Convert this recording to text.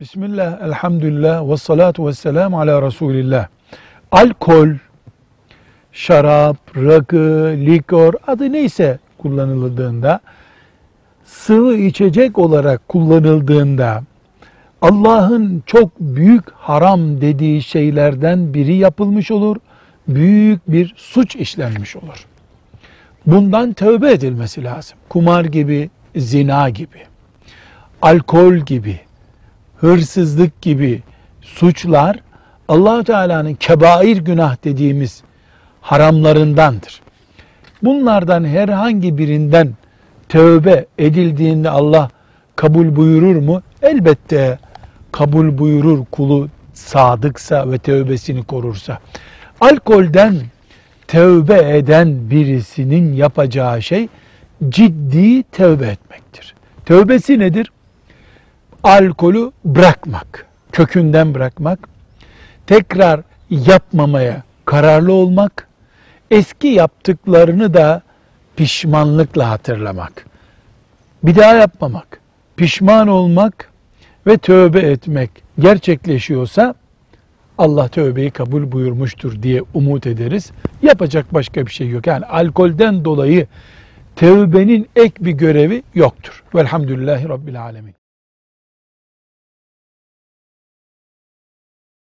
Bismillah, elhamdülillah, ve salatu ve selamu ala Resulillah. Alkol, şarap, rakı, likor adı neyse kullanıldığında, sıvı içecek olarak kullanıldığında, Allah'ın çok büyük haram dediği şeylerden biri yapılmış olur, büyük bir suç işlenmiş olur. Bundan tövbe edilmesi lazım. Kumar gibi, zina gibi, alkol gibi, hırsızlık gibi suçlar Allahu Teala'nın kebair günah dediğimiz haramlarındandır. Bunlardan herhangi birinden tövbe edildiğinde Allah kabul buyurur mu? Elbette kabul buyurur kulu sadıksa ve tövbesini korursa. Alkolden tövbe eden birisinin yapacağı şey ciddi tövbe etmektir. Tövbesi nedir? Alkolü bırakmak, kökünden bırakmak, tekrar yapmamaya kararlı olmak, eski yaptıklarını da pişmanlıkla hatırlamak, bir daha yapmamak, pişman olmak ve tövbe etmek gerçekleşiyorsa Allah tövbeyi kabul buyurmuştur diye umut ederiz. Yapacak başka bir şey yok. Yani alkolden dolayı tövbenin ek bir görevi yoktur. Velhamdülillahi Rabbil Alemin.